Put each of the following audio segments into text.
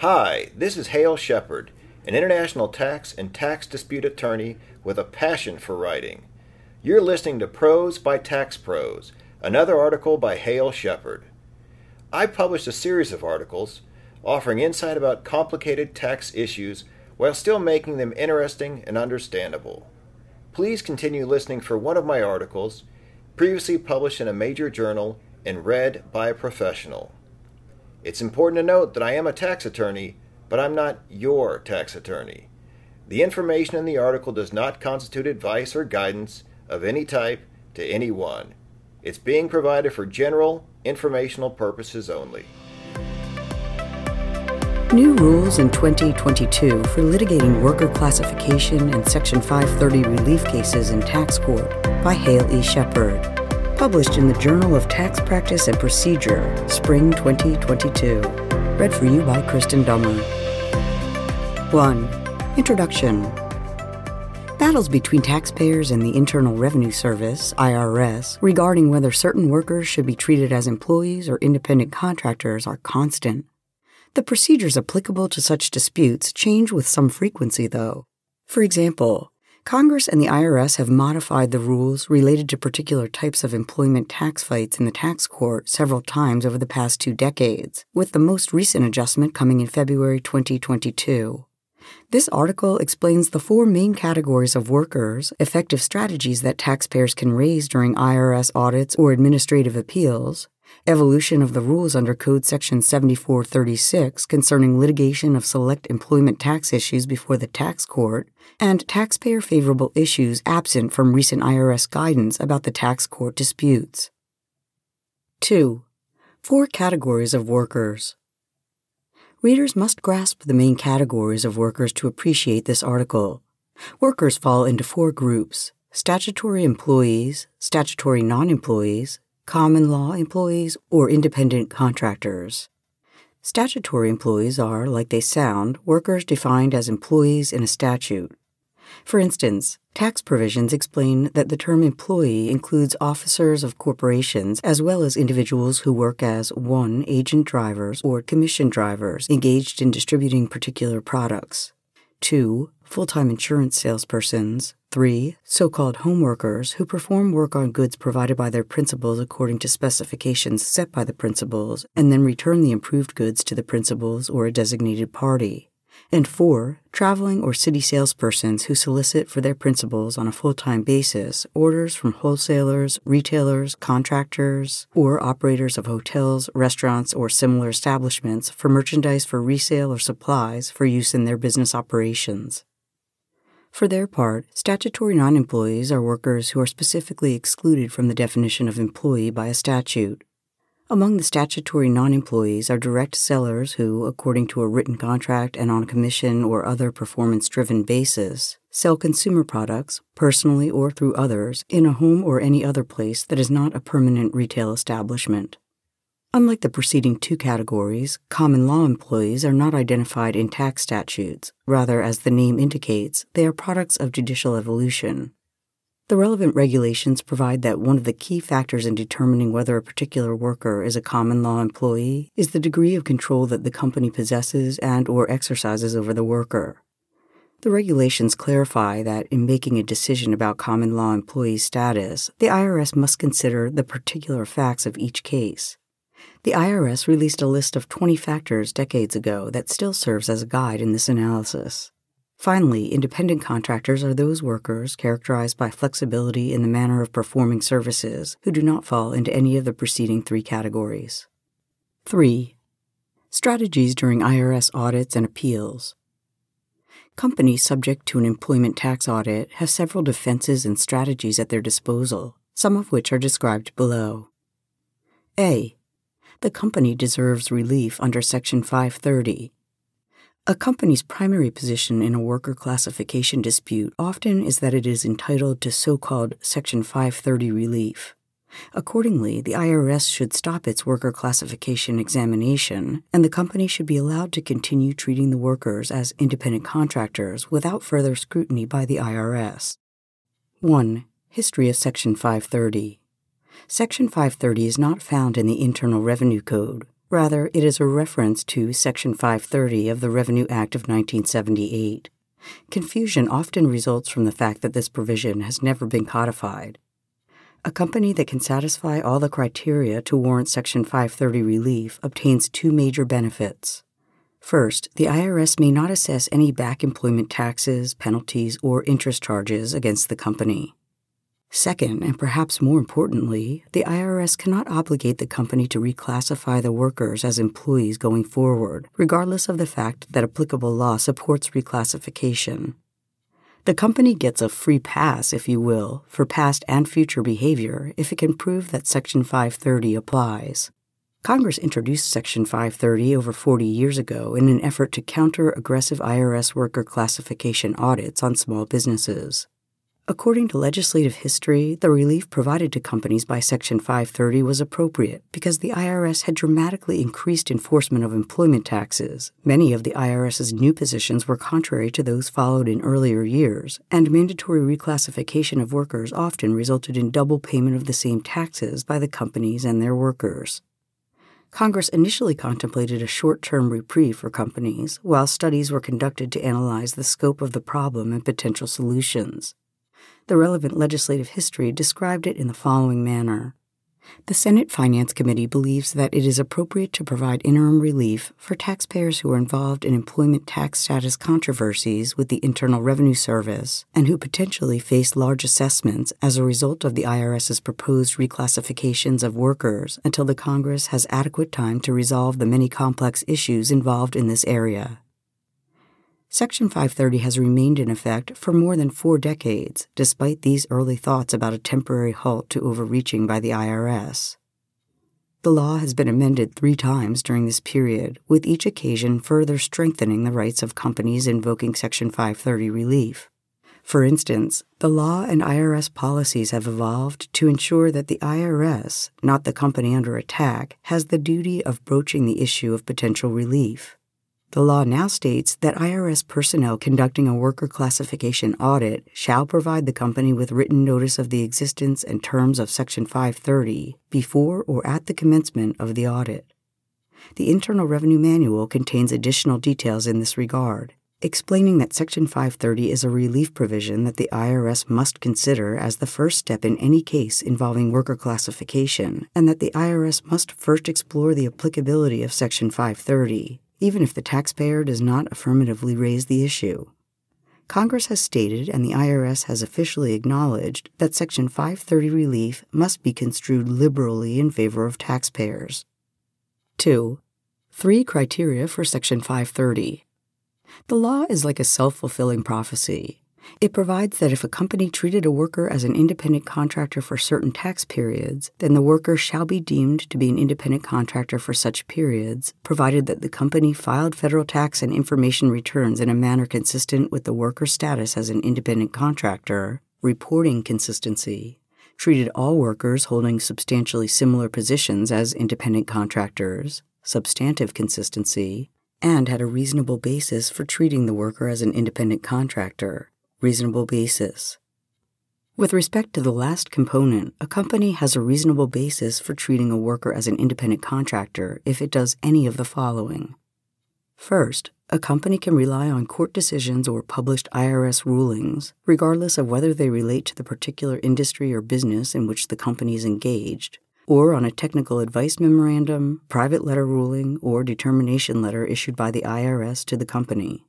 Hi, this is Hale Sheppard, an international tax and tax dispute attorney with a passion for writing. You're listening to Prose by Tax Pros, another article by Hale Sheppard. I published a series of articles offering insight about complicated tax issues while still making them interesting and understandable. Please continue listening for one of my articles, previously published in a major journal and read by a professional. It's important to note that I am a tax attorney, but I'm not your tax attorney. The information in the article does not constitute advice or guidance of any type to anyone. It's being provided for general, informational purposes only. New rules in 2022 for litigating worker classification and Section 530 relief cases in tax court by Hale E. Sheppard. Published in the Journal of Tax Practice and Procedure, Spring 2022. Read for you by Kristen Dummer. 1. Introduction Battles between taxpayers and the Internal Revenue Service, IRS, regarding whether certain workers should be treated as employees or independent contractors are constant. The procedures applicable to such disputes change with some frequency, though. For example, Congress and the IRS have modified the rules related to particular types of employment tax fights in the tax court several times over the past two decades, with the most recent adjustment coming in February 2022. This article explains the four main categories of workers, effective strategies that taxpayers can raise during IRS audits or administrative appeals, evolution of the rules under Code Section 7436 concerning litigation of select employment tax issues before the tax court, and taxpayer favorable issues absent from recent IRS guidance about the tax court disputes. 2. Four categories of workers. Readers must grasp the main categories of workers to appreciate this article. Workers fall into four groups statutory employees, statutory non employees, common law employees, or independent contractors. Statutory employees are, like they sound, workers defined as employees in a statute. For instance, tax provisions explain that the term employee includes officers of corporations as well as individuals who work as 1. agent drivers or commission drivers engaged in distributing particular products, 2 full time insurance salespersons. 3. So called home workers who perform work on goods provided by their principals according to specifications set by the principals and then return the improved goods to the principals or a designated party and four, traveling or city salespersons who solicit for their principals on a full time basis orders from wholesalers, retailers, contractors, or operators of hotels, restaurants, or similar establishments for merchandise for resale or supplies for use in their business operations. For their part, statutory non employees are workers who are specifically excluded from the definition of employee by a statute. Among the statutory non employees are direct sellers who, according to a written contract and on a commission or other performance driven basis, sell consumer products, personally or through others, in a home or any other place that is not a permanent retail establishment. Unlike the preceding two categories, common law employees are not identified in tax statutes. Rather, as the name indicates, they are products of judicial evolution. The relevant regulations provide that one of the key factors in determining whether a particular worker is a common law employee is the degree of control that the company possesses and or exercises over the worker. The regulations clarify that in making a decision about common law employee status, the IRS must consider the particular facts of each case. The IRS released a list of 20 factors decades ago that still serves as a guide in this analysis. Finally, independent contractors are those workers characterized by flexibility in the manner of performing services who do not fall into any of the preceding three categories. 3. Strategies during IRS audits and appeals. Companies subject to an employment tax audit have several defenses and strategies at their disposal, some of which are described below. A. The company deserves relief under Section 530 a company's primary position in a worker classification dispute often is that it is entitled to so called Section 530 relief. Accordingly, the IRS should stop its worker classification examination, and the company should be allowed to continue treating the workers as independent contractors without further scrutiny by the IRS. 1. History of Section 530 Section 530 is not found in the Internal Revenue Code, Rather, it is a reference to Section 530 of the Revenue Act of 1978. Confusion often results from the fact that this provision has never been codified. A company that can satisfy all the criteria to warrant Section 530 relief obtains two major benefits. First, the IRS may not assess any back employment taxes, penalties, or interest charges against the company. Second, and perhaps more importantly, the IRS cannot obligate the company to reclassify the workers as employees going forward, regardless of the fact that applicable law supports reclassification. The company gets a free pass, if you will, for past and future behavior if it can prove that Section 530 applies. Congress introduced Section 530 over 40 years ago in an effort to counter aggressive IRS worker classification audits on small businesses. According to legislative history, the relief provided to companies by Section 530 was appropriate because the IRS had dramatically increased enforcement of employment taxes. Many of the IRS's new positions were contrary to those followed in earlier years, and mandatory reclassification of workers often resulted in double payment of the same taxes by the companies and their workers. Congress initially contemplated a short term reprieve for companies, while studies were conducted to analyze the scope of the problem and potential solutions. The relevant legislative history described it in the following manner. The Senate Finance Committee believes that it is appropriate to provide interim relief for taxpayers who are involved in employment tax status controversies with the Internal Revenue Service and who potentially face large assessments as a result of the IRS's proposed reclassifications of workers until the Congress has adequate time to resolve the many complex issues involved in this area. Section 530 has remained in effect for more than four decades, despite these early thoughts about a temporary halt to overreaching by the IRS. The law has been amended three times during this period, with each occasion further strengthening the rights of companies invoking Section 530 relief. For instance, the law and IRS policies have evolved to ensure that the IRS, not the company under attack, has the duty of broaching the issue of potential relief. The law now states that IRS personnel conducting a worker classification audit shall provide the company with written notice of the existence and terms of Section 530 before or at the commencement of the audit. The Internal Revenue Manual contains additional details in this regard, explaining that Section 530 is a relief provision that the IRS must consider as the first step in any case involving worker classification, and that the IRS must first explore the applicability of Section 530 even if the taxpayer does not affirmatively raise the issue. Congress has stated and the IRS has officially acknowledged that Section 530 relief must be construed liberally in favor of taxpayers. 2. Three criteria for Section 530. The law is like a self fulfilling prophecy. It provides that if a company treated a worker as an independent contractor for certain tax periods, then the worker shall be deemed to be an independent contractor for such periods, provided that the company filed federal tax and information returns in a manner consistent with the worker's status as an independent contractor, reporting consistency, treated all workers holding substantially similar positions as independent contractors, substantive consistency, and had a reasonable basis for treating the worker as an independent contractor, reasonable basis. With respect to the last component, a company has a reasonable basis for treating a worker as an independent contractor if it does any of the following. First, a company can rely on court decisions or published IRS rulings, regardless of whether they relate to the particular industry or business in which the company is engaged, or on a technical advice memorandum, private letter ruling, or determination letter issued by the IRS to the company.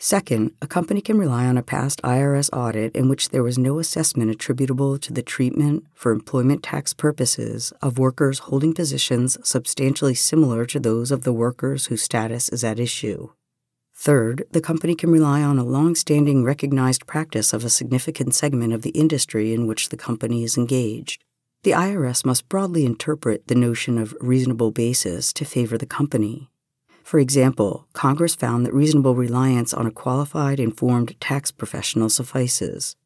Second, a company can rely on a past IRS audit in which there was no assessment attributable to the treatment, for employment tax purposes, of workers holding positions substantially similar to those of the workers whose status is at issue. Third, the company can rely on a long standing recognized practice of a significant segment of the industry in which the company is engaged. The IRS must broadly interpret the notion of reasonable basis to favor the company. For example, Congress found that reasonable reliance on a qualified, informed tax professional suffices.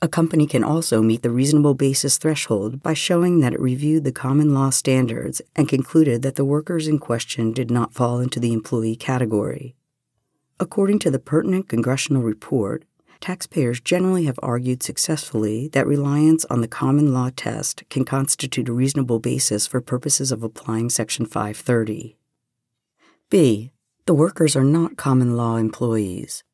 A company can also meet the reasonable basis threshold by showing that it reviewed the common law standards and concluded that the workers in question did not fall into the employee category. According to the pertinent congressional report, taxpayers generally have argued successfully that reliance on the common law test can constitute a reasonable basis for purposes of applying Section 530. B. The workers are not common law employees.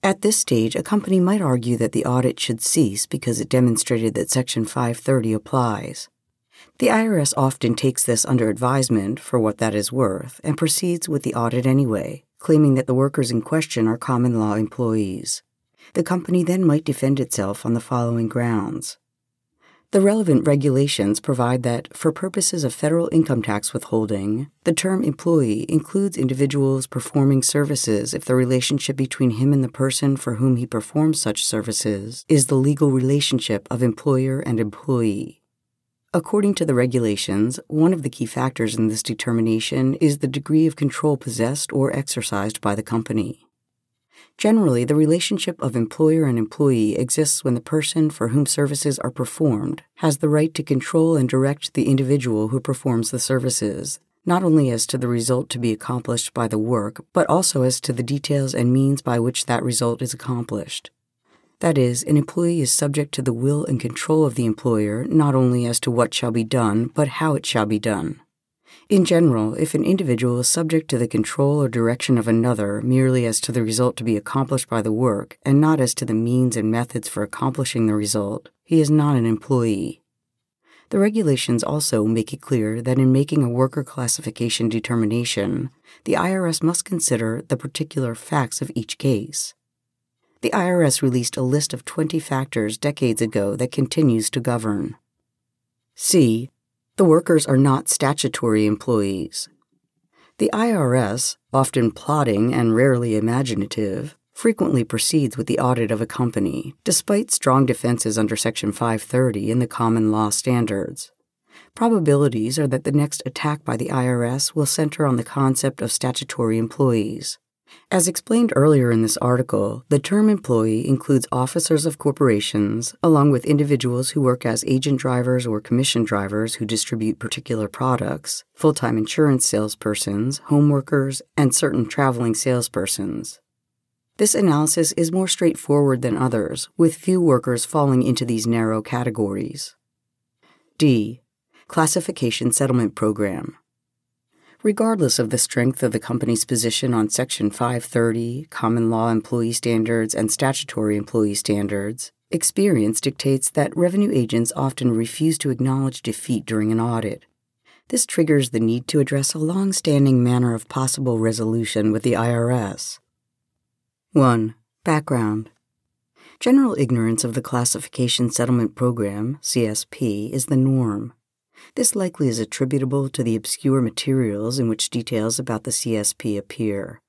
At this stage, a company might argue that the audit should cease because it demonstrated that Section 530 applies. The IRS often takes this under advisement for what that is worth and proceeds with the audit anyway, claiming that the workers in question are common law employees. The company then might defend itself on the following grounds. The relevant regulations provide that, for purposes of federal income tax withholding, the term employee includes individuals performing services if the relationship between him and the person for whom he performs such services is the legal relationship of employer and employee. According to the regulations, one of the key factors in this determination is the degree of control possessed or exercised by the company. Generally, the relationship of employer and employee exists when the person for whom services are performed has the right to control and direct the individual who performs the services, not only as to the result to be accomplished by the work, but also as to the details and means by which that result is accomplished. That is, an employee is subject to the will and control of the employer not only as to what shall be done, but how it shall be done. In general, if an individual is subject to the control or direction of another merely as to the result to be accomplished by the work, and not as to the means and methods for accomplishing the result, he is not an employee. The regulations also make it clear that in making a worker classification determination, the IRS must consider the particular facts of each case the IRS released a list of 20 factors decades ago that continues to govern. C. The workers are not statutory employees. The IRS, often plodding and rarely imaginative, frequently proceeds with the audit of a company, despite strong defenses under Section 530 in the common law standards. Probabilities are that the next attack by the IRS will center on the concept of statutory employees, as explained earlier in this article, the term employee includes officers of corporations, along with individuals who work as agent drivers or commission drivers who distribute particular products, full time insurance salespersons, home workers, and certain traveling salespersons. This analysis is more straightforward than others, with few workers falling into these narrow categories. D. Classification Settlement Program Regardless of the strength of the company's position on Section 530, common law employee standards, and statutory employee standards, experience dictates that revenue agents often refuse to acknowledge defeat during an audit. This triggers the need to address a long standing manner of possible resolution with the IRS. 1. Background General ignorance of the Classification Settlement Program, CSP, is the norm. This likely is attributable to the obscure materials in which details about the CSP appear.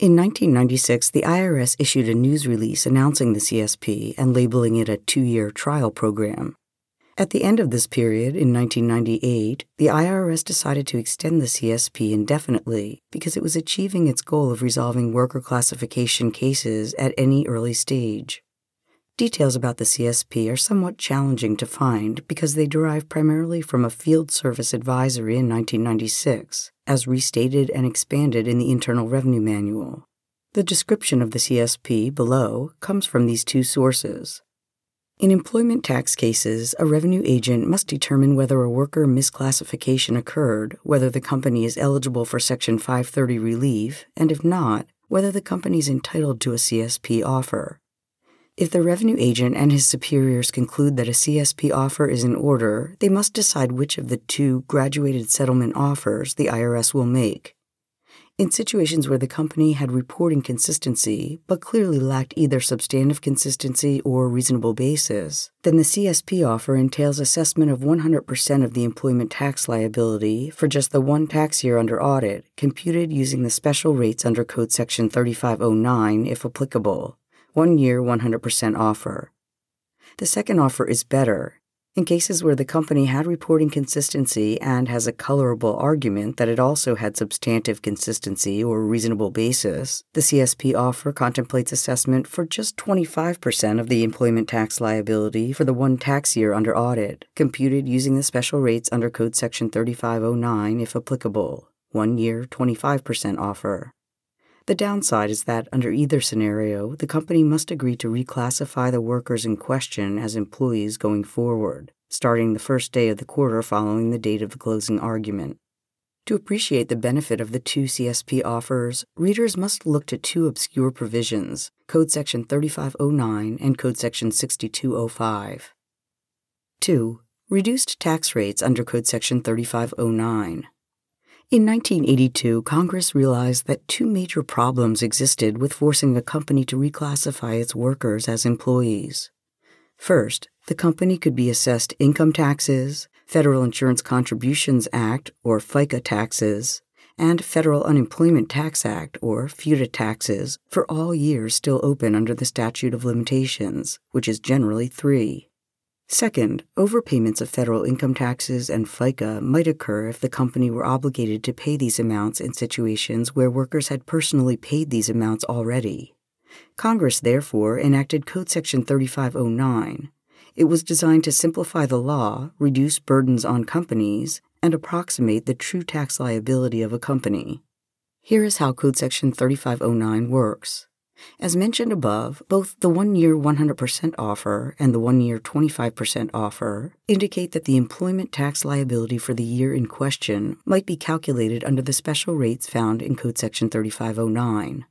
In 1996, the IRS issued a news release announcing the CSP and labeling it a two year trial program. At the end of this period, in 1998, the IRS decided to extend the CSP indefinitely because it was achieving its goal of resolving worker classification cases at any early stage. Details about the CSP are somewhat challenging to find because they derive primarily from a field service advisory in 1996, as restated and expanded in the Internal Revenue Manual. The description of the CSP below comes from these two sources. In employment tax cases, a revenue agent must determine whether a worker misclassification occurred, whether the company is eligible for Section 530 relief, and if not, whether the company is entitled to a CSP offer. If the revenue agent and his superiors conclude that a CSP offer is in order, they must decide which of the two graduated settlement offers the IRS will make. In situations where the company had reporting consistency but clearly lacked either substantive consistency or reasonable basis, then the CSP offer entails assessment of 100% of the employment tax liability for just the one tax year under audit, computed using the special rates under Code Section 3509 if applicable one year 100% offer. The second offer is better. In cases where the company had reporting consistency and has a colorable argument that it also had substantive consistency or reasonable basis, the CSP offer contemplates assessment for just 25% of the employment tax liability for the one tax year under audit, computed using the special rates under Code Section 3509 if applicable, one year 25% offer. The downside is that under either scenario, the company must agree to reclassify the workers in question as employees going forward, starting the first day of the quarter following the date of the closing argument. To appreciate the benefit of the two CSP offers, readers must look to two obscure provisions Code Section 3509 and Code Section 6205. 2. Reduced tax rates under Code Section 3509. In 1982, Congress realized that two major problems existed with forcing a company to reclassify its workers as employees. First, the company could be assessed income taxes, Federal Insurance Contributions Act, or FICA taxes, and Federal Unemployment Tax Act, or FUTA taxes, for all years still open under the statute of limitations, which is generally three. Second, overpayments of federal income taxes and FICA might occur if the company were obligated to pay these amounts in situations where workers had personally paid these amounts already. Congress, therefore, enacted Code Section 3509. It was designed to simplify the law, reduce burdens on companies, and approximate the true tax liability of a company. Here is how Code Section 3509 works. As mentioned above, both the one year 100% offer and the one year 25% offer indicate that the employment tax liability for the year in question might be calculated under the special rates found in Code Section 3509.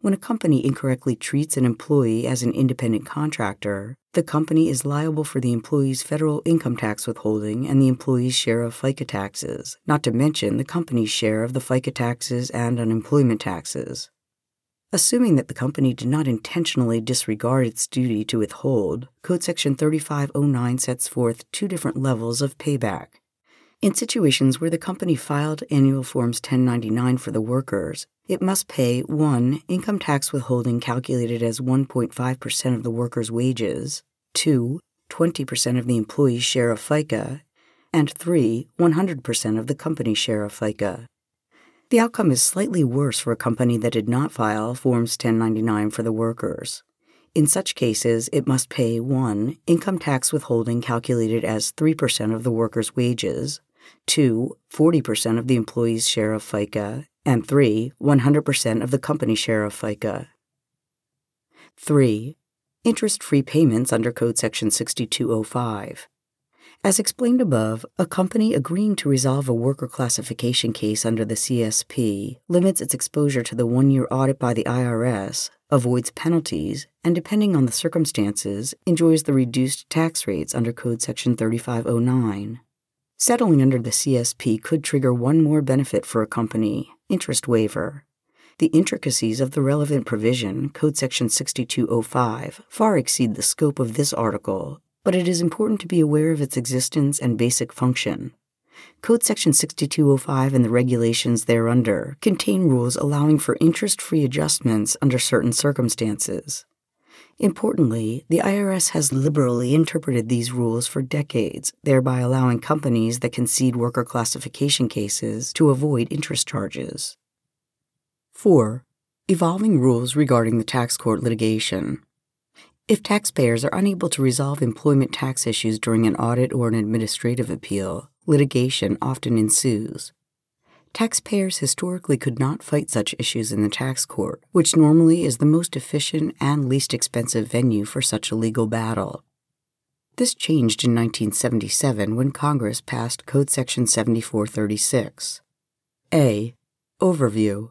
When a company incorrectly treats an employee as an independent contractor, the company is liable for the employee's federal income tax withholding and the employee's share of FICA taxes, not to mention the company's share of the FICA taxes and unemployment taxes. Assuming that the company did not intentionally disregard its duty to withhold, Code Section 3509 sets forth two different levels of payback. In situations where the company filed annual Forms 1099 for the workers, it must pay 1. Income tax withholding calculated as 1.5% of the worker's wages, 2. 20% of the employee's share of FICA, and 3. 100% of the company's share of FICA. The outcome is slightly worse for a company that did not file Forms 1099 for the workers. In such cases, it must pay 1. Income tax withholding calculated as 3% of the worker's wages, 2. 40% of the employee's share of FICA, and 3. 100% of the company's share of FICA. 3. Interest free payments under Code Section 6205. As explained above, a company agreeing to resolve a worker classification case under the CSP limits its exposure to the one year audit by the IRS, avoids penalties, and depending on the circumstances, enjoys the reduced tax rates under Code Section 3509. Settling under the CSP could trigger one more benefit for a company interest waiver. The intricacies of the relevant provision, Code Section 6205, far exceed the scope of this article but it is important to be aware of its existence and basic function. Code Section 6205 and the regulations thereunder contain rules allowing for interest free adjustments under certain circumstances. Importantly, the IRS has liberally interpreted these rules for decades, thereby allowing companies that concede worker classification cases to avoid interest charges. 4. Evolving rules regarding the tax court litigation. If taxpayers are unable to resolve employment tax issues during an audit or an administrative appeal, litigation often ensues. Taxpayers historically could not fight such issues in the tax court, which normally is the most efficient and least expensive venue for such a legal battle. This changed in 1977 when Congress passed Code Section 7436. A. Overview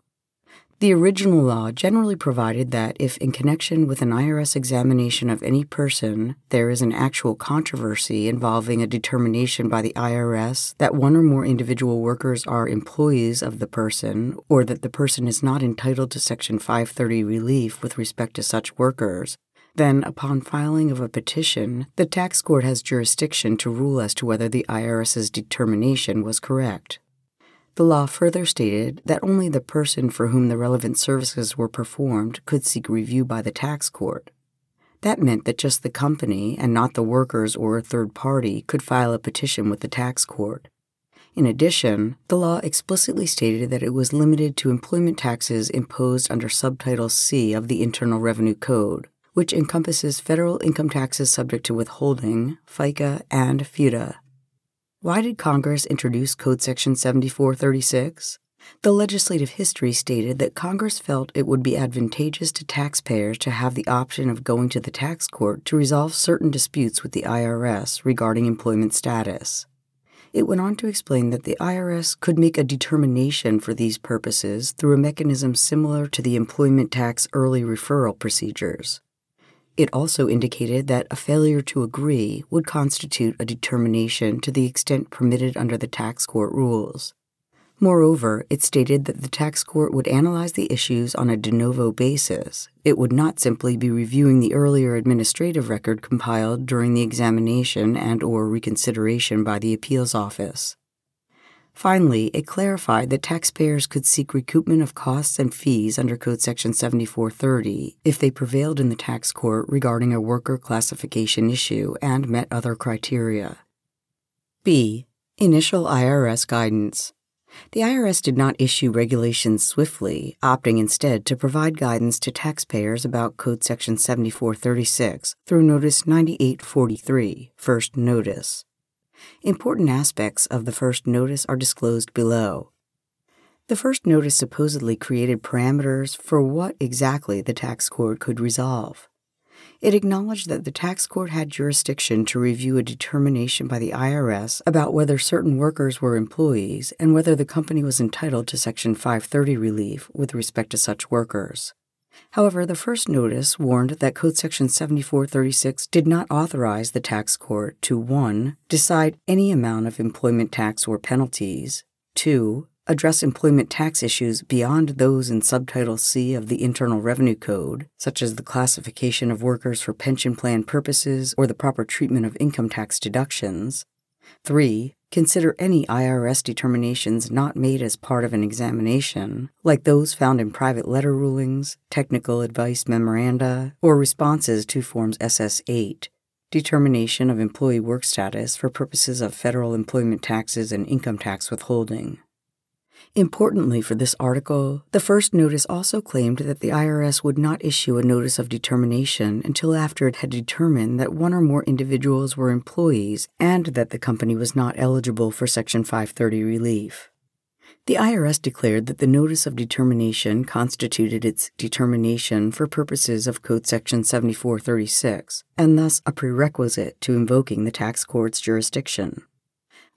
the original law generally provided that if, in connection with an IRS examination of any person, there is an actual controversy involving a determination by the IRS that one or more individual workers are employees of the person, or that the person is not entitled to Section 530 relief with respect to such workers, then, upon filing of a petition, the tax court has jurisdiction to rule as to whether the IRS's determination was correct. The law further stated that only the person for whom the relevant services were performed could seek review by the tax court. That meant that just the company, and not the workers or a third party, could file a petition with the tax court. In addition, the law explicitly stated that it was limited to employment taxes imposed under Subtitle C of the Internal Revenue Code, which encompasses federal income taxes subject to withholding, FICA, and FUTA. Why did Congress introduce Code Section 7436? The legislative history stated that Congress felt it would be advantageous to taxpayers to have the option of going to the tax court to resolve certain disputes with the IRS regarding employment status. It went on to explain that the IRS could make a determination for these purposes through a mechanism similar to the employment tax early referral procedures. It also indicated that a failure to agree would constitute a determination to the extent permitted under the tax court rules. Moreover, it stated that the tax court would analyze the issues on a de novo basis. It would not simply be reviewing the earlier administrative record compiled during the examination and or reconsideration by the appeals office. Finally, it clarified that taxpayers could seek recoupment of costs and fees under Code Section 7430 if they prevailed in the tax court regarding a worker classification issue and met other criteria. B. Initial IRS guidance. The IRS did not issue regulations swiftly, opting instead to provide guidance to taxpayers about Code Section 7436 through Notice 9843, First Notice. Important aspects of the first notice are disclosed below. The first notice supposedly created parameters for what exactly the tax court could resolve. It acknowledged that the tax court had jurisdiction to review a determination by the IRS about whether certain workers were employees and whether the company was entitled to Section 530 relief with respect to such workers. However, the first notice warned that Code Section 7436 did not authorize the tax court to 1. decide any amount of employment tax or penalties, 2 address employment tax issues beyond those in Subtitle C of the Internal Revenue Code, such as the classification of workers for pension plan purposes or the proper treatment of income tax deductions. 3. Consider any IRS determinations not made as part of an examination, like those found in private letter rulings, technical advice memoranda, or responses to Forms SS 8 determination of employee work status for purposes of federal employment taxes and income tax withholding. Importantly for this article, the first notice also claimed that the IRS would not issue a notice of determination until after it had determined that one or more individuals were employees and that the company was not eligible for Section 530 relief. The IRS declared that the notice of determination constituted its determination for purposes of Code Section 7436, and thus a prerequisite to invoking the tax court's jurisdiction.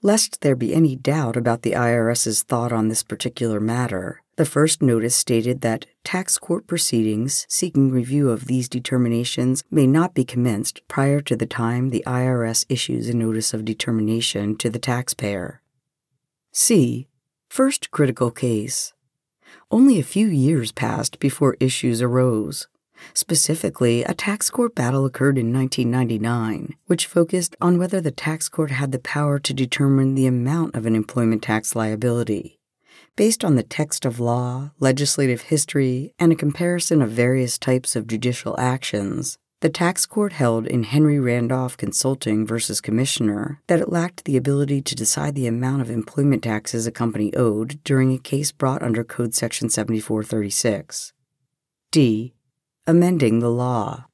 Lest there be any doubt about the IRS's thought on this particular matter, the first notice stated that tax court proceedings seeking review of these determinations may not be commenced prior to the time the IRS issues a notice of determination to the taxpayer. C. First critical case. Only a few years passed before issues arose. Specifically, a tax court battle occurred in 1999, which focused on whether the tax court had the power to determine the amount of an employment tax liability. Based on the text of law, legislative history, and a comparison of various types of judicial actions, the tax court held in Henry Randolph Consulting versus Commissioner that it lacked the ability to decide the amount of employment taxes a company owed during a case brought under Code Section 7436. D amending the law.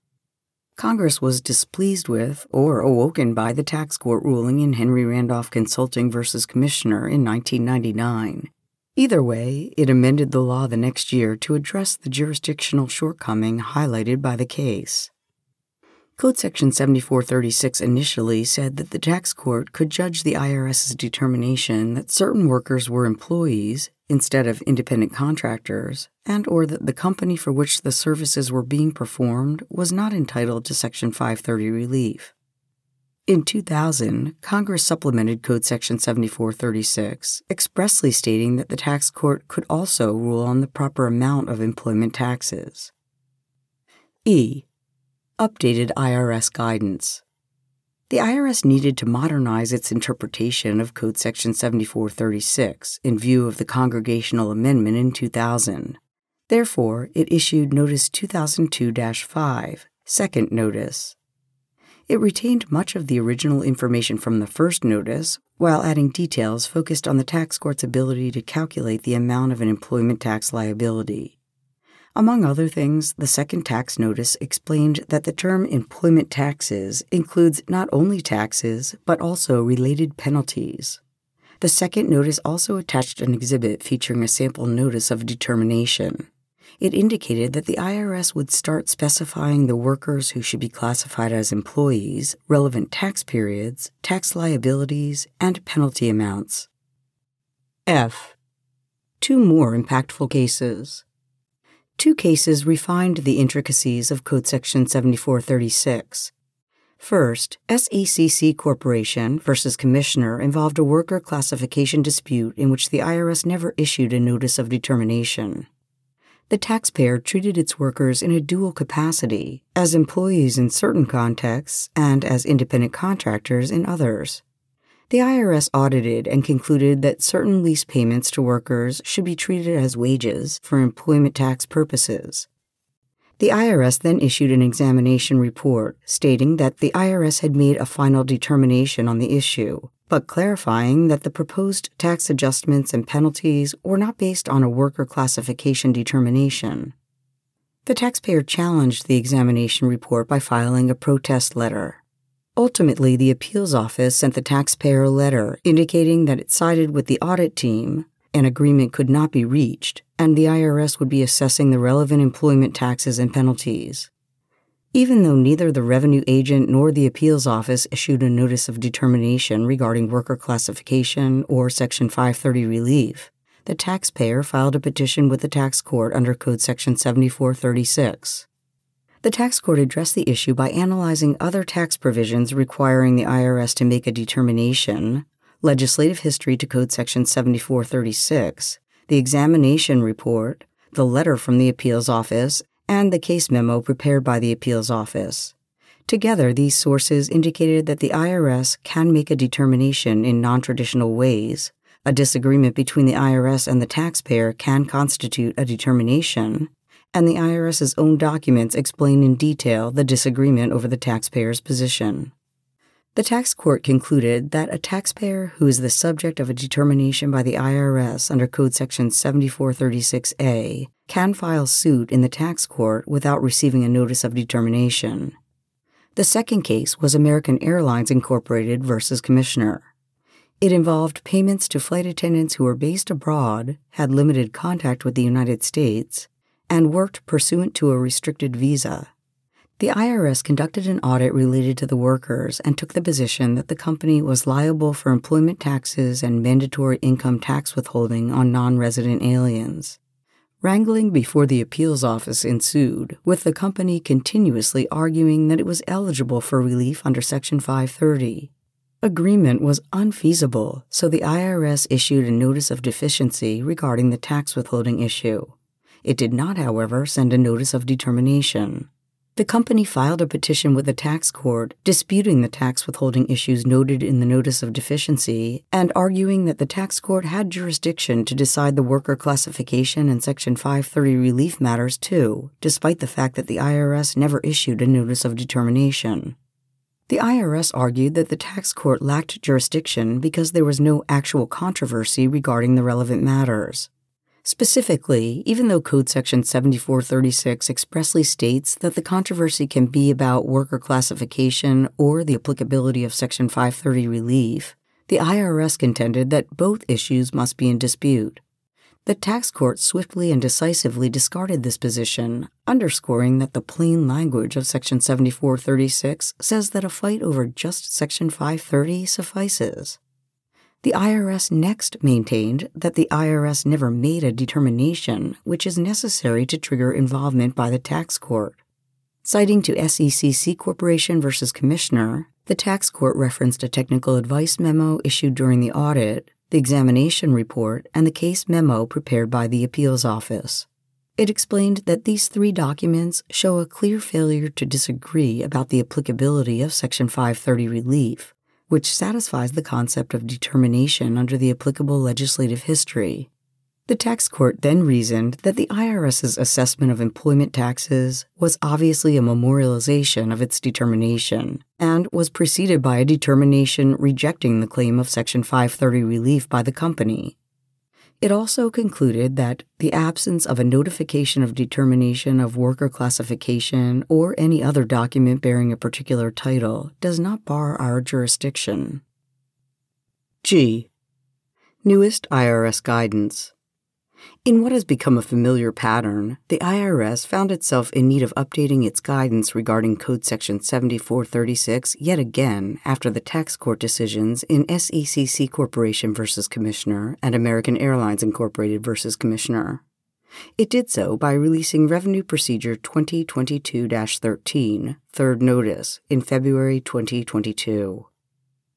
Congress was displeased with or awoken by the tax court ruling in Henry Randolph Consulting versus Commissioner in 1999. Either way, it amended the law the next year to address the jurisdictional shortcoming highlighted by the case. Code Section 7436 initially said that the tax court could judge the IRS's determination that certain workers were employees instead of independent contractors, and or that the company for which the services were being performed was not entitled to Section 530 relief. In 2000, Congress supplemented Code Section 7436, expressly stating that the tax court could also rule on the proper amount of employment taxes. E. Updated IRS guidance. The IRS needed to modernize its interpretation of Code Section 7436 in view of the Congregational Amendment in 2000. Therefore, it issued Notice 2002 5, Second Notice. It retained much of the original information from the first notice while adding details focused on the tax court's ability to calculate the amount of an employment tax liability. Among other things, the second tax notice explained that the term employment taxes includes not only taxes, but also related penalties. The second notice also attached an exhibit featuring a sample notice of determination. It indicated that the IRS would start specifying the workers who should be classified as employees, relevant tax periods, tax liabilities, and penalty amounts. F. Two more impactful cases. Two cases refined the intricacies of Code Section 7436. First, SECC Corporation versus Commissioner involved a worker classification dispute in which the IRS never issued a notice of determination. The taxpayer treated its workers in a dual capacity, as employees in certain contexts and as independent contractors in others. The IRS audited and concluded that certain lease payments to workers should be treated as wages for employment tax purposes, the IRS then issued an examination report stating that the IRS had made a final determination on the issue, but clarifying that the proposed tax adjustments and penalties were not based on a worker classification determination. The taxpayer challenged the examination report by filing a protest letter. Ultimately, the appeals office sent the taxpayer a letter indicating that it sided with the audit team an agreement could not be reached, and the IRS would be assessing the relevant employment taxes and penalties. Even though neither the revenue agent nor the appeals office issued a notice of determination regarding worker classification or Section 530 relief, the taxpayer filed a petition with the tax court under Code Section 7436. The tax court addressed the issue by analyzing other tax provisions requiring the IRS to make a determination, legislative history to Code Section 7436, the examination report, the letter from the appeals office, and the case memo prepared by the appeals office. Together, these sources indicated that the IRS can make a determination in nontraditional ways. A disagreement between the IRS and the taxpayer can constitute a determination, and the IRS's own documents explain in detail the disagreement over the taxpayer's position. The tax court concluded that a taxpayer who is the subject of a determination by the IRS under Code Section 7436A can file suit in the tax court without receiving a notice of determination. The second case was American Airlines Incorporated versus Commissioner. It involved payments to flight attendants who were based abroad, had limited contact with the United States, and worked pursuant to a restricted visa. The IRS conducted an audit related to the workers and took the position that the company was liable for employment taxes and mandatory income tax withholding on non resident aliens. Wrangling before the appeals office ensued, with the company continuously arguing that it was eligible for relief under Section 530. Agreement was unfeasible, so the IRS issued a notice of deficiency regarding the tax withholding issue. It did not, however, send a notice of determination. The company filed a petition with the tax court disputing the tax withholding issues noted in the notice of deficiency and arguing that the tax court had jurisdiction to decide the worker classification and Section 530 relief matters too, despite the fact that the IRS never issued a notice of determination. The IRS argued that the tax court lacked jurisdiction because there was no actual controversy regarding the relevant matters. Specifically, even though Code Section 7436 expressly states that the controversy can be about worker classification or the applicability of Section 530 relief, the IRS contended that both issues must be in dispute. The tax court swiftly and decisively discarded this position, underscoring that the plain language of Section 7436 says that a fight over just Section 530 suffices. The IRS next maintained that the IRS never made a determination which is necessary to trigger involvement by the tax court. Citing to SECC Corporation versus Commissioner, the tax court referenced a technical advice memo issued during the audit, the examination report, and the case memo prepared by the appeals office. It explained that these three documents show a clear failure to disagree about the applicability of Section 530 relief, which satisfies the concept of determination under the applicable legislative history. The tax court then reasoned that the IRS's assessment of employment taxes was obviously a memorialization of its determination and was preceded by a determination rejecting the claim of Section 530 relief by the company. It also concluded that the absence of a notification of determination of worker classification or any other document bearing a particular title does not bar our jurisdiction. G. Newest IRS guidance. In what has become a familiar pattern, the IRS found itself in need of updating its guidance regarding Code Section 7436 yet again after the tax court decisions in SECC Corporation v. Commissioner and American Airlines Incorporated v. Commissioner. It did so by releasing Revenue Procedure 2022 13, Third Notice, in February 2022.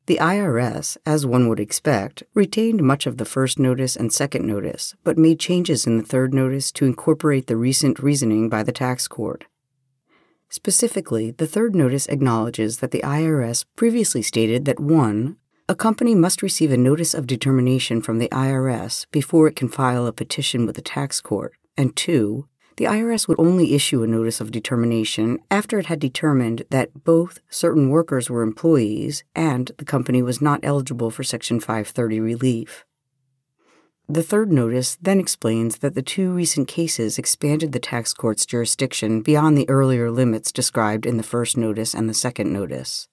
The IRS, as one would expect, retained much of the first notice and second notice, but made changes in the third notice to incorporate the recent reasoning by the tax court. Specifically, the third notice acknowledges that the IRS previously stated that 1. A company must receive a notice of determination from the IRS before it can file a petition with the tax court, and 2 the IRS would only issue a notice of determination after it had determined that both certain workers were employees and the company was not eligible for Section 530 relief. The third notice then explains that the two recent cases expanded the tax court's jurisdiction beyond the earlier limits described in the first notice and the second notice.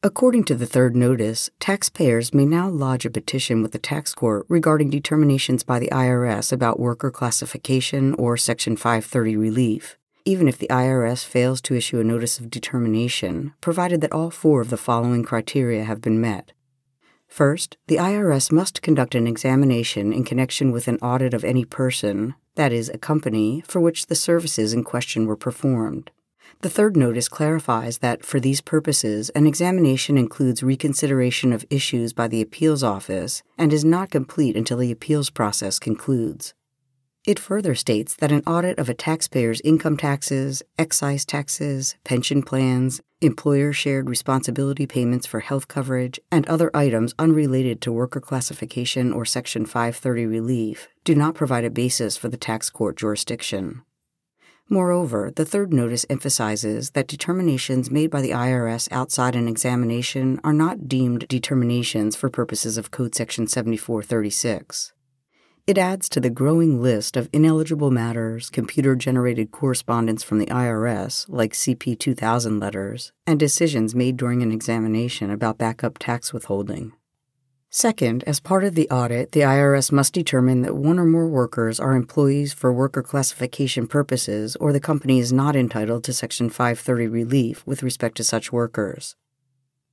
According to the third notice, taxpayers may now lodge a petition with the tax court regarding determinations by the IRS about worker classification or Section 530 relief, even if the IRS fails to issue a notice of determination, provided that all four of the following criteria have been met. First, the IRS must conduct an examination in connection with an audit of any person, that is, a company, for which the services in question were performed. The third notice clarifies that for these purposes, an examination includes reconsideration of issues by the appeals office and is not complete until the appeals process concludes. It further states that an audit of a taxpayer's income taxes, excise taxes, pension plans, employer shared responsibility payments for health coverage, and other items unrelated to worker classification or Section 530 relief do not provide a basis for the tax court jurisdiction. Moreover, the third notice emphasizes that determinations made by the IRS outside an examination are not deemed determinations for purposes of Code Section 7436. It adds to the growing list of ineligible matters, computer generated correspondence from the IRS, like CP 2000 letters, and decisions made during an examination about backup tax withholding. Second, as part of the audit, the IRS must determine that one or more workers are employees for worker classification purposes or the company is not entitled to Section 530 relief with respect to such workers.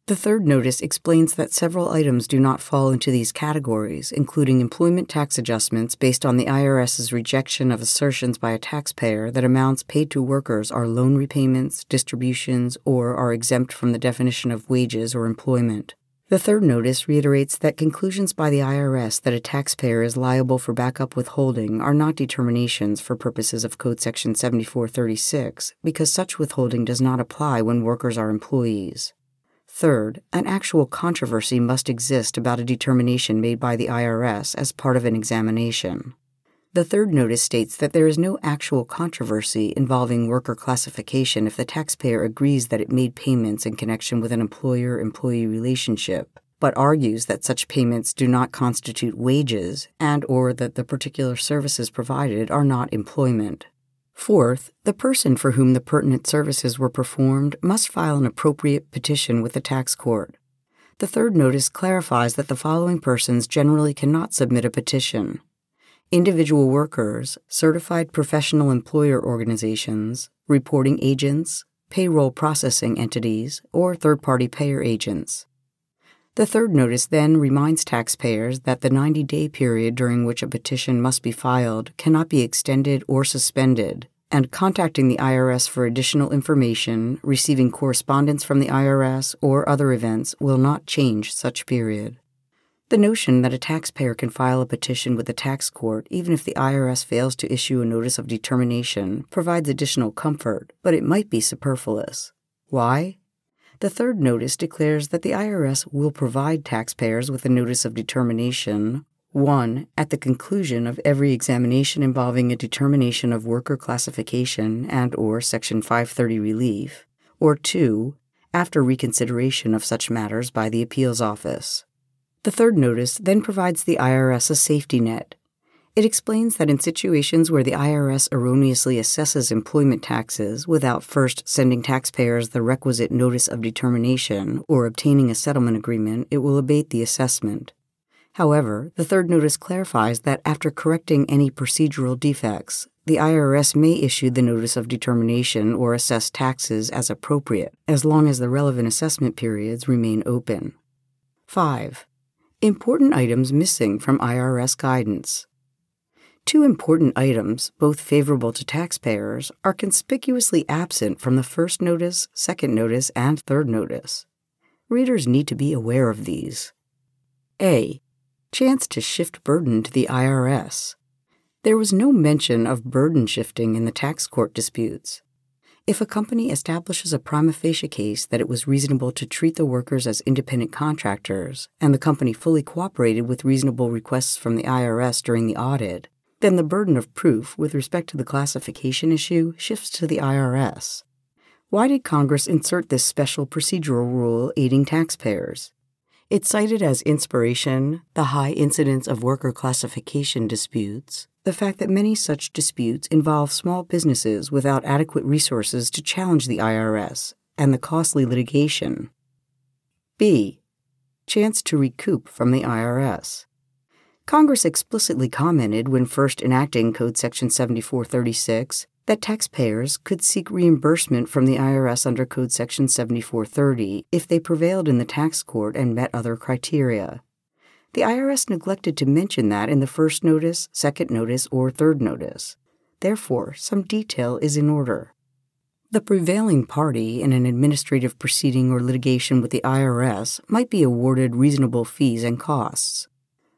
The third notice explains that several items do not fall into these categories, including employment tax adjustments based on the IRS's rejection of assertions by a taxpayer that amounts paid to workers are loan repayments, distributions, or are exempt from the definition of wages or employment. The third notice reiterates that conclusions by the IRS that a taxpayer is liable for backup withholding are not determinations for purposes of Code Section 7436 because such withholding does not apply when workers are employees. Third, an actual controversy must exist about a determination made by the IRS as part of an examination. The third notice states that there is no actual controversy involving worker classification if the taxpayer agrees that it made payments in connection with an employer employee relationship, but argues that such payments do not constitute wages and or that the particular services provided are not employment. Fourth, the person for whom the pertinent services were performed must file an appropriate petition with the tax court. The third notice clarifies that the following persons generally cannot submit a petition individual workers, certified professional employer organizations, reporting agents, payroll processing entities, or third party payer agents. The third notice then reminds taxpayers that the 90 day period during which a petition must be filed cannot be extended or suspended, and contacting the IRS for additional information, receiving correspondence from the IRS, or other events will not change such period. The notion that a taxpayer can file a petition with the tax court even if the IRS fails to issue a notice of determination provides additional comfort, but it might be superfluous. Why? The third notice declares that the IRS will provide taxpayers with a notice of determination 1. At the conclusion of every examination involving a determination of worker classification and or section 530 relief, or 2. After reconsideration of such matters by the appeals office. The third notice then provides the IRS a safety net. It explains that in situations where the IRS erroneously assesses employment taxes without first sending taxpayers the requisite notice of determination or obtaining a settlement agreement, it will abate the assessment. However, the third notice clarifies that after correcting any procedural defects, the IRS may issue the notice of determination or assess taxes as appropriate, as long as the relevant assessment periods remain open. 5. Important items missing from IRS guidance. Two important items, both favorable to taxpayers, are conspicuously absent from the first notice, second notice, and third notice. Readers need to be aware of these. A chance to shift burden to the IRS. There was no mention of burden shifting in the tax court disputes. If a company establishes a prima facie case that it was reasonable to treat the workers as independent contractors, and the company fully cooperated with reasonable requests from the IRS during the audit, then the burden of proof with respect to the classification issue shifts to the IRS. Why did Congress insert this special procedural rule aiding taxpayers? It cited as inspiration the high incidence of worker classification disputes, the fact that many such disputes involve small businesses without adequate resources to challenge the IRS, and the costly litigation. B. Chance to recoup from the IRS. Congress explicitly commented when first enacting Code Section 7436 that taxpayers could seek reimbursement from the IRS under Code Section 7430 if they prevailed in the tax court and met other criteria. The IRS neglected to mention that in the first notice, second notice, or third notice. Therefore, some detail is in order. The prevailing party in an administrative proceeding or litigation with the IRS might be awarded reasonable fees and costs.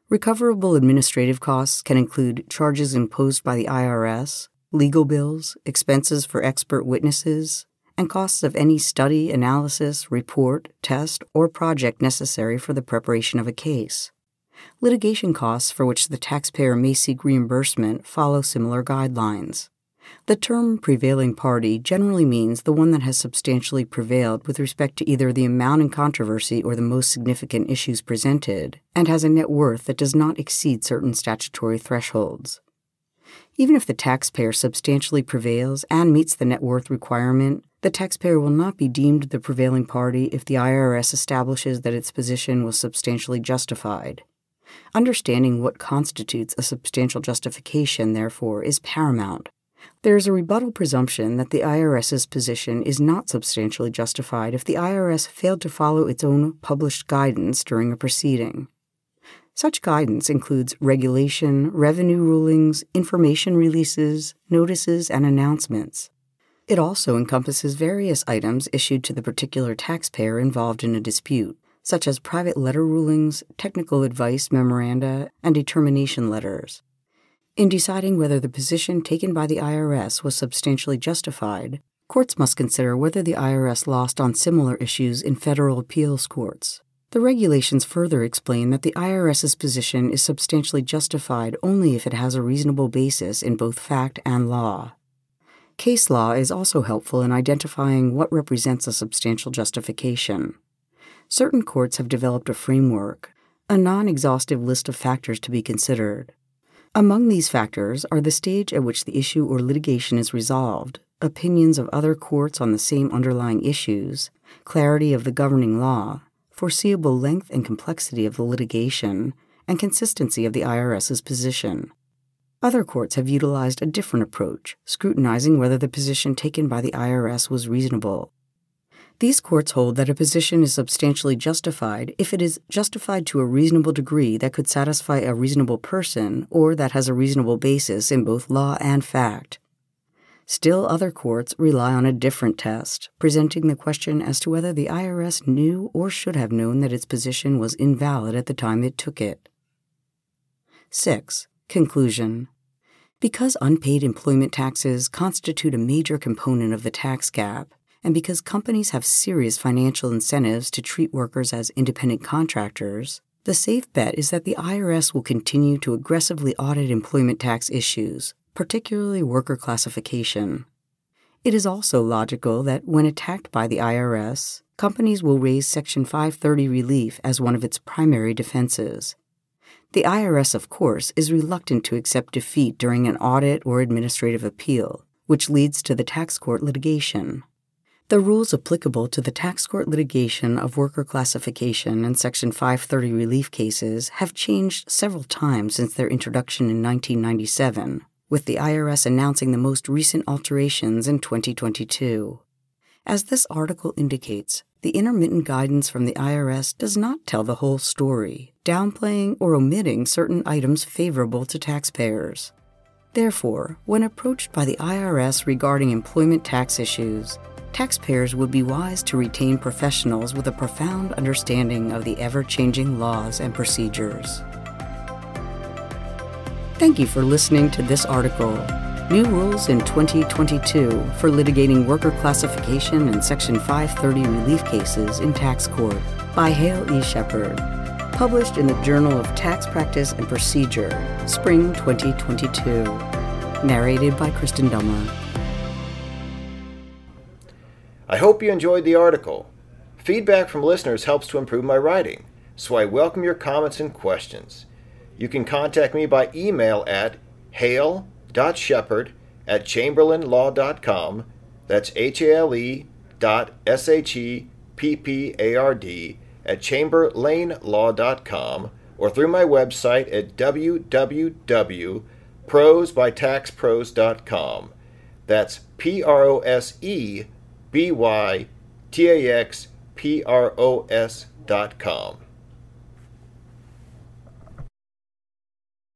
Recoverable administrative costs can include charges imposed by the IRS, legal bills, expenses for expert witnesses, and costs of any study, analysis, report, test, or project necessary for the preparation of a case. Litigation costs for which the taxpayer may seek reimbursement follow similar guidelines. The term prevailing party generally means the one that has substantially prevailed with respect to either the amount in controversy or the most significant issues presented, and has a net worth that does not exceed certain statutory thresholds. Even if the taxpayer substantially prevails and meets the net worth requirement, the taxpayer will not be deemed the prevailing party if the IRS establishes that its position was substantially justified. Understanding what constitutes a substantial justification, therefore, is paramount. There is a rebuttal presumption that the IRS's position is not substantially justified if the IRS failed to follow its own published guidance during a proceeding. Such guidance includes regulation, revenue rulings, information releases, notices, and announcements. It also encompasses various items issued to the particular taxpayer involved in a dispute, such as private letter rulings, technical advice memoranda, and determination letters. In deciding whether the position taken by the IRS was substantially justified, courts must consider whether the IRS lost on similar issues in federal appeals courts. The regulations further explain that the IRS's position is substantially justified only if it has a reasonable basis in both fact and law. Case law is also helpful in identifying what represents a substantial justification. Certain courts have developed a framework, a non exhaustive list of factors to be considered. Among these factors are the stage at which the issue or litigation is resolved, opinions of other courts on the same underlying issues, clarity of the governing law, foreseeable length and complexity of the litigation, and consistency of the IRS's position. Other courts have utilized a different approach, scrutinizing whether the position taken by the IRS was reasonable. These courts hold that a position is substantially justified if it is justified to a reasonable degree that could satisfy a reasonable person or that has a reasonable basis in both law and fact. Still, other courts rely on a different test, presenting the question as to whether the IRS knew or should have known that its position was invalid at the time it took it. 6. Conclusion Because unpaid employment taxes constitute a major component of the tax gap, and because companies have serious financial incentives to treat workers as independent contractors, the safe bet is that the IRS will continue to aggressively audit employment tax issues particularly worker classification. It is also logical that when attacked by the IRS, companies will raise Section 530 relief as one of its primary defenses. The IRS, of course, is reluctant to accept defeat during an audit or administrative appeal, which leads to the tax court litigation. The rules applicable to the tax court litigation of worker classification and Section 530 relief cases have changed several times since their introduction in 1997, with the IRS announcing the most recent alterations in 2022. As this article indicates, the intermittent guidance from the IRS does not tell the whole story, downplaying or omitting certain items favorable to taxpayers. Therefore, when approached by the IRS regarding employment tax issues, taxpayers would be wise to retain professionals with a profound understanding of the ever changing laws and procedures. Thank you for listening to this article. New Rules in 2022 for Litigating Worker Classification and Section 530 Relief Cases in Tax Court by Hale E. Sheppard. Published in the Journal of Tax Practice and Procedure, Spring 2022. Narrated by Kristen Dummer. I hope you enjoyed the article. Feedback from listeners helps to improve my writing, so I welcome your comments and questions. You can contact me by email at hale.sheppard at chamberlainlaw.com. That's H A L E dot S H E P P A R D at chamberlainlaw.com or through my website at www.prosebytaxpros.com. That's P R O S E B Y T A X P R O S dot com.